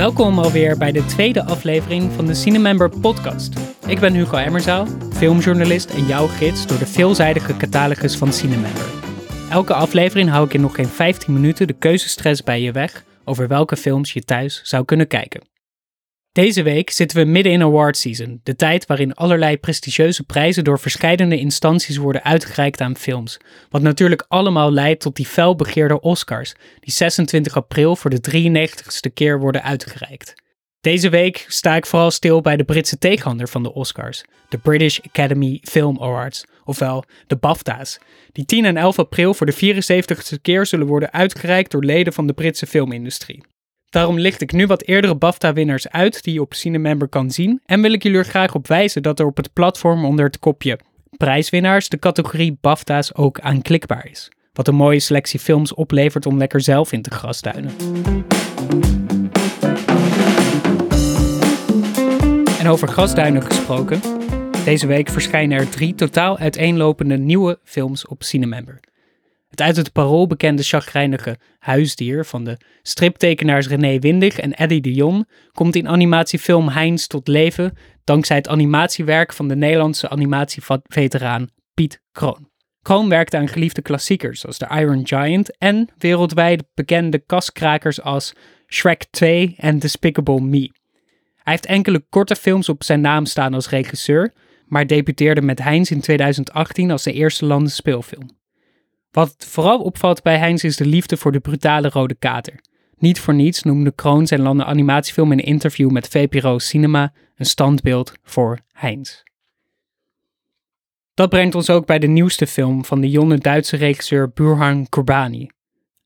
Welkom alweer bij de tweede aflevering van de Cinemember podcast. Ik ben Hugo Emmerzaal, filmjournalist en jouw gids door de veelzijdige catalogus van Cinemember. Elke aflevering hou ik in nog geen 15 minuten de keuzestress bij je weg over welke films je thuis zou kunnen kijken. Deze week zitten we midden in award season, de tijd waarin allerlei prestigieuze prijzen door verschillende instanties worden uitgereikt aan films. Wat natuurlijk allemaal leidt tot die felbegeerde Oscars, die 26 april voor de 93ste keer worden uitgereikt. Deze week sta ik vooral stil bij de Britse tegenhander van de Oscars, de British Academy Film Awards, ofwel de BAFTA's, die 10 en 11 april voor de 74ste keer zullen worden uitgereikt door leden van de Britse filmindustrie. Daarom licht ik nu wat eerdere BAFTA-winnaars uit die je op Cinemember kan zien en wil ik jullie er graag op wijzen dat er op het platform onder het kopje prijswinnaars de categorie BAFTA's ook aanklikbaar is. Wat een mooie selectie films oplevert om lekker zelf in te grasduinen. En over grasduinen gesproken, deze week verschijnen er drie totaal uiteenlopende nieuwe films op Cinemember. Het uit het parool bekende chagrijnige huisdier van de striptekenaars René Windig en Eddie de Jong komt in animatiefilm Heinz tot leven dankzij het animatiewerk van de Nederlandse animatieveteraan Piet Kroon. Kroon werkte aan geliefde klassiekers zoals The Iron Giant en wereldwijd bekende kaskrakers als Shrek 2 en Despicable Me. Hij heeft enkele korte films op zijn naam staan als regisseur, maar debuteerde met Heinz in 2018 als de eerste landen speelfilm. Wat vooral opvalt bij Heinz is de liefde voor de brutale rode kater. Niet voor niets noemde Kroon zijn landen animatiefilm in een interview met VPRO Cinema een standbeeld voor Heinz. Dat brengt ons ook bij de nieuwste film van de jonge Duitse regisseur Burhan Kurbani.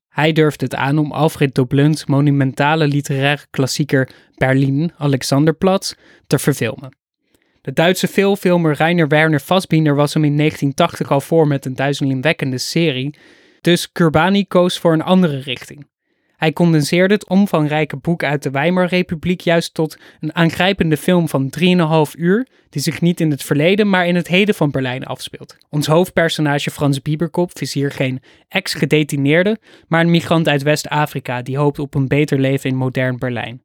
Hij durfde het aan om Alfred Doblun's monumentale literaire klassieker Berlin, Alexanderplatz, te verfilmen. De Duitse veelfilmer Rainer Werner Fassbinder was hem in 1980 al voor met een duizelingwekkende serie, dus Kurbani koos voor een andere richting. Hij condenseerde het omvangrijke boek uit de Weimarrepubliek juist tot een aangrijpende film van 3,5 uur, die zich niet in het verleden, maar in het heden van Berlijn afspeelt. Ons hoofdpersonage Frans Bieberkop is hier geen ex-gedetineerde, maar een migrant uit West-Afrika die hoopt op een beter leven in modern Berlijn.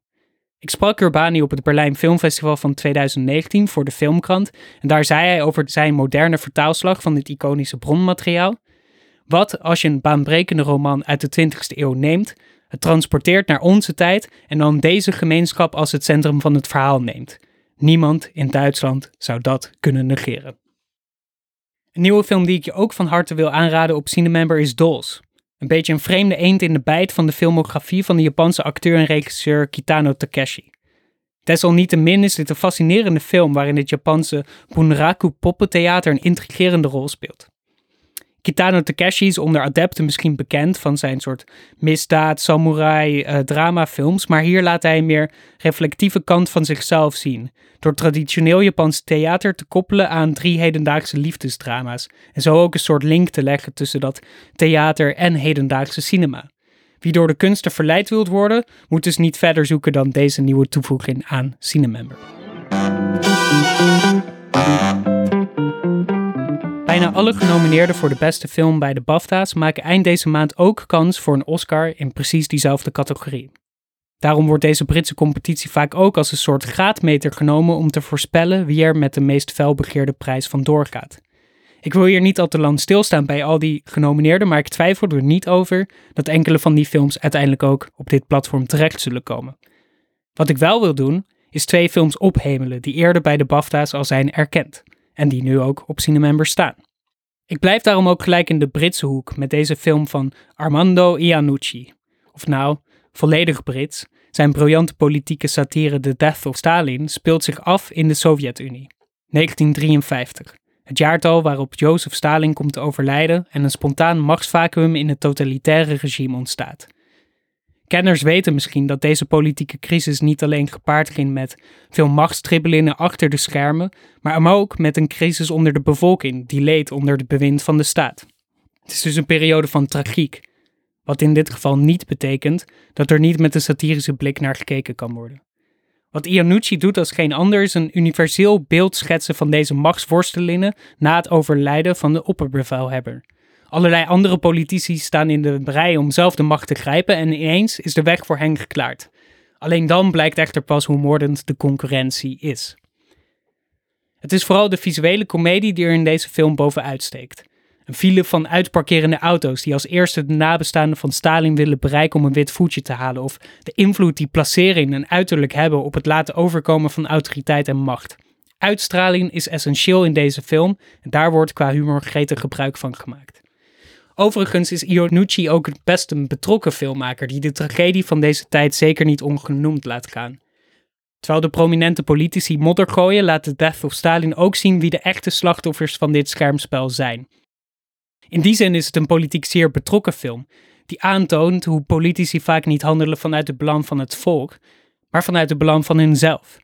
Ik sprak Urbani op het Berlijn Filmfestival van 2019 voor de Filmkrant en daar zei hij over zijn moderne vertaalslag van dit iconische bronmateriaal. Wat als je een baanbrekende roman uit de 20e eeuw neemt, het transporteert naar onze tijd en dan deze gemeenschap als het centrum van het verhaal neemt. Niemand in Duitsland zou dat kunnen negeren. Een nieuwe film die ik je ook van harte wil aanraden op Cinemember is Dolls. Een beetje een vreemde eend in de bijt van de filmografie van de Japanse acteur en regisseur Kitano Takeshi. Desalniettemin is dit een fascinerende film waarin het Japanse Bunraku poppentheater een intrigerende rol speelt. Kitano Takeshi is onder adepten misschien bekend van zijn soort misdaad, samurai, uh, drama films, maar hier laat hij een meer reflectieve kant van zichzelf zien, door traditioneel Japans theater te koppelen aan drie hedendaagse liefdesdrama's en zo ook een soort link te leggen tussen dat theater en hedendaagse cinema. Wie door de kunsten verleid wilt worden, moet dus niet verder zoeken dan deze nieuwe toevoeging aan Cinemember. Bijna alle genomineerden voor de beste film bij de BAFTA's maken eind deze maand ook kans voor een Oscar in precies diezelfde categorie. Daarom wordt deze Britse competitie vaak ook als een soort graadmeter genomen om te voorspellen wie er met de meest felbegeerde prijs van doorgaat. Ik wil hier niet al te lang stilstaan bij al die genomineerden, maar ik twijfel er niet over dat enkele van die films uiteindelijk ook op dit platform terecht zullen komen. Wat ik wel wil doen, is twee films ophemelen die eerder bij de BAFTA's al zijn erkend en die nu ook op Cinemember staan. Ik blijf daarom ook gelijk in de Britse hoek met deze film van Armando Iannucci. Of nou, volledig Brits. Zijn briljante politieke satire The Death of Stalin speelt zich af in de Sovjet-Unie. 1953. Het jaartal waarop Jozef Stalin komt te overlijden en een spontaan machtsvacuum in het totalitaire regime ontstaat. Kenners weten misschien dat deze politieke crisis niet alleen gepaard ging met veel machtstribbelingen achter de schermen, maar ook met een crisis onder de bevolking die leed onder het bewind van de staat. Het is dus een periode van tragiek, wat in dit geval niet betekent dat er niet met een satirische blik naar gekeken kan worden. Wat Iannucci doet als geen ander is een universeel beeld schetsen van deze machtsworstelingen na het overlijden van de opperbevelhebber. Allerlei andere politici staan in de rij om zelf de macht te grijpen en ineens is de weg voor hen geklaard. Alleen dan blijkt echter pas hoe moordend de concurrentie is. Het is vooral de visuele komedie die er in deze film bovenuit steekt. Een file van uitparkerende auto's die als eerste de nabestaanden van Stalin willen bereiken om een wit voetje te halen, of de invloed die placering en uiterlijk hebben op het laten overkomen van autoriteit en macht. Uitstraling is essentieel in deze film en daar wordt qua humor gretig gebruik van gemaakt. Overigens is Iannucci ook best een betrokken filmmaker die de tragedie van deze tijd zeker niet ongenoemd laat gaan. Terwijl de prominente politici modder gooien, laat The Death of Stalin ook zien wie de echte slachtoffers van dit schermspel zijn. In die zin is het een politiek zeer betrokken film, die aantoont hoe politici vaak niet handelen vanuit het belang van het volk, maar vanuit het belang van hunzelf.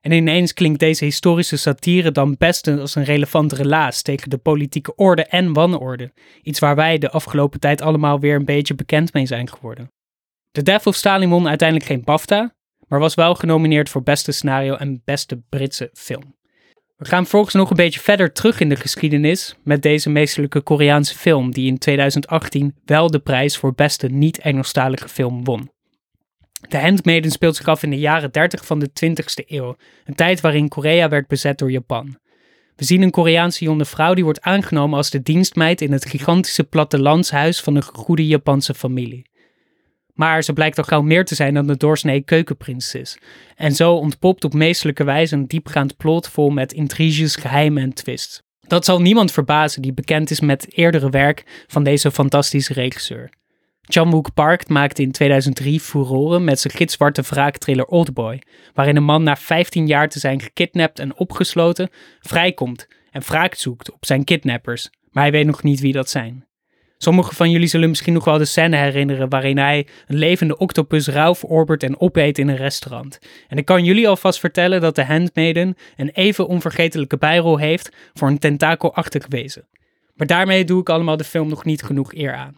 En ineens klinkt deze historische satire dan best als een relevant relaas tegen de politieke orde en wanorde, iets waar wij de afgelopen tijd allemaal weer een beetje bekend mee zijn geworden. The Death of Stalin won uiteindelijk geen BAFTA, maar was wel genomineerd voor beste scenario en beste Britse film. We gaan vervolgens nog een beetje verder terug in de geschiedenis met deze meesterlijke Koreaanse film, die in 2018 wel de prijs voor beste niet-Engelstalige film won. The Handmaiden speelt zich af in de jaren 30 van de 20ste eeuw, een tijd waarin Korea werd bezet door Japan. We zien een Koreaanse jonge vrouw die wordt aangenomen als de dienstmeid in het gigantische plattelandshuis van een goede Japanse familie. Maar ze blijkt al gauw meer te zijn dan de doorsnee keukenprinses. En zo ontpopt op meestelijke wijze een diepgaand plot vol met intriges, geheimen en twists. Dat zal niemand verbazen die bekend is met eerdere werk van deze fantastische regisseur. Chan-wook Park maakte in 2003 furoren met zijn gitzwarte wraaktriller Oldboy, waarin een man na 15 jaar te zijn gekidnapt en opgesloten vrijkomt en wraak zoekt op zijn kidnappers, maar hij weet nog niet wie dat zijn. Sommigen van jullie zullen misschien nog wel de scène herinneren waarin hij een levende octopus rauw verorbert en opeet in een restaurant. En ik kan jullie alvast vertellen dat de Handmaiden een even onvergetelijke bijrol heeft voor een tentakelachtig wezen. Maar daarmee doe ik allemaal de film nog niet genoeg eer aan.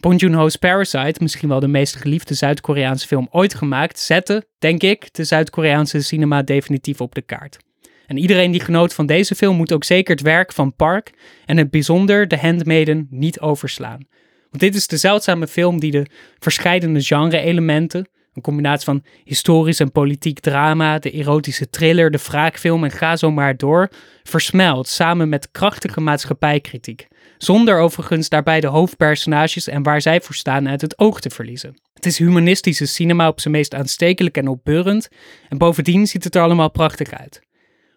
Bong Joon-ho's Parasite, misschien wel de meest geliefde Zuid-Koreaanse film ooit gemaakt, zette, denk ik, de Zuid-Koreaanse cinema definitief op de kaart. En iedereen die genoot van deze film moet ook zeker het werk van Park en het bijzonder The Handmaiden niet overslaan. Want dit is de zeldzame film die de verscheidene genre-elementen, een combinatie van historisch en politiek drama, de erotische thriller, de wraakfilm en ga zo maar door, versmelt samen met krachtige maatschappijkritiek. Zonder overigens daarbij de hoofdpersonages en waar zij voor staan uit het oog te verliezen. Het is humanistische cinema op zijn meest aanstekelijk en opbeurend en bovendien ziet het er allemaal prachtig uit.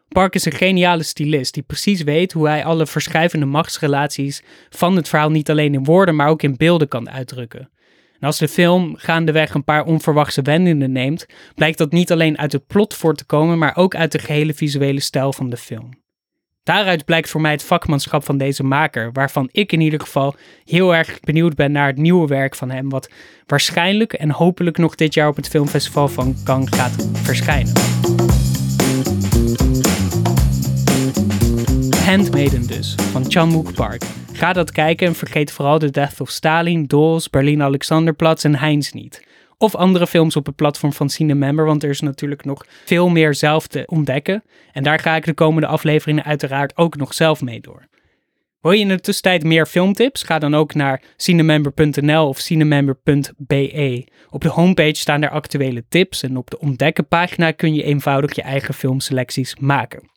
Park is een geniale stylist die precies weet hoe hij alle verschuivende machtsrelaties van het verhaal niet alleen in woorden, maar ook in beelden kan uitdrukken. En als de film gaandeweg een paar onverwachte wendingen neemt, blijkt dat niet alleen uit het plot voor te komen, maar ook uit de gehele visuele stijl van de film. Daaruit blijkt voor mij het vakmanschap van deze maker, waarvan ik in ieder geval heel erg benieuwd ben naar het nieuwe werk van hem, wat waarschijnlijk en hopelijk nog dit jaar op het filmfestival van Cannes gaat verschijnen. Handmaiden dus, van Chan-wook Park. Ga dat kijken en vergeet vooral The Death of Stalin, Dolls, Berlin Alexanderplatz en Heinz niet. Of andere films op het platform van Cinemember, want er is natuurlijk nog veel meer zelf te ontdekken. En daar ga ik de komende afleveringen uiteraard ook nog zelf mee door. Wil je in de tussentijd meer filmtips? Ga dan ook naar cinemember.nl of cinemember.be. Op de homepage staan er actuele tips en op de ontdekken pagina kun je eenvoudig je eigen filmselecties maken.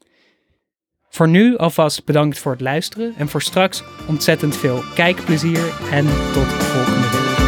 Voor nu alvast bedankt voor het luisteren en voor straks ontzettend veel kijkplezier en tot de volgende week.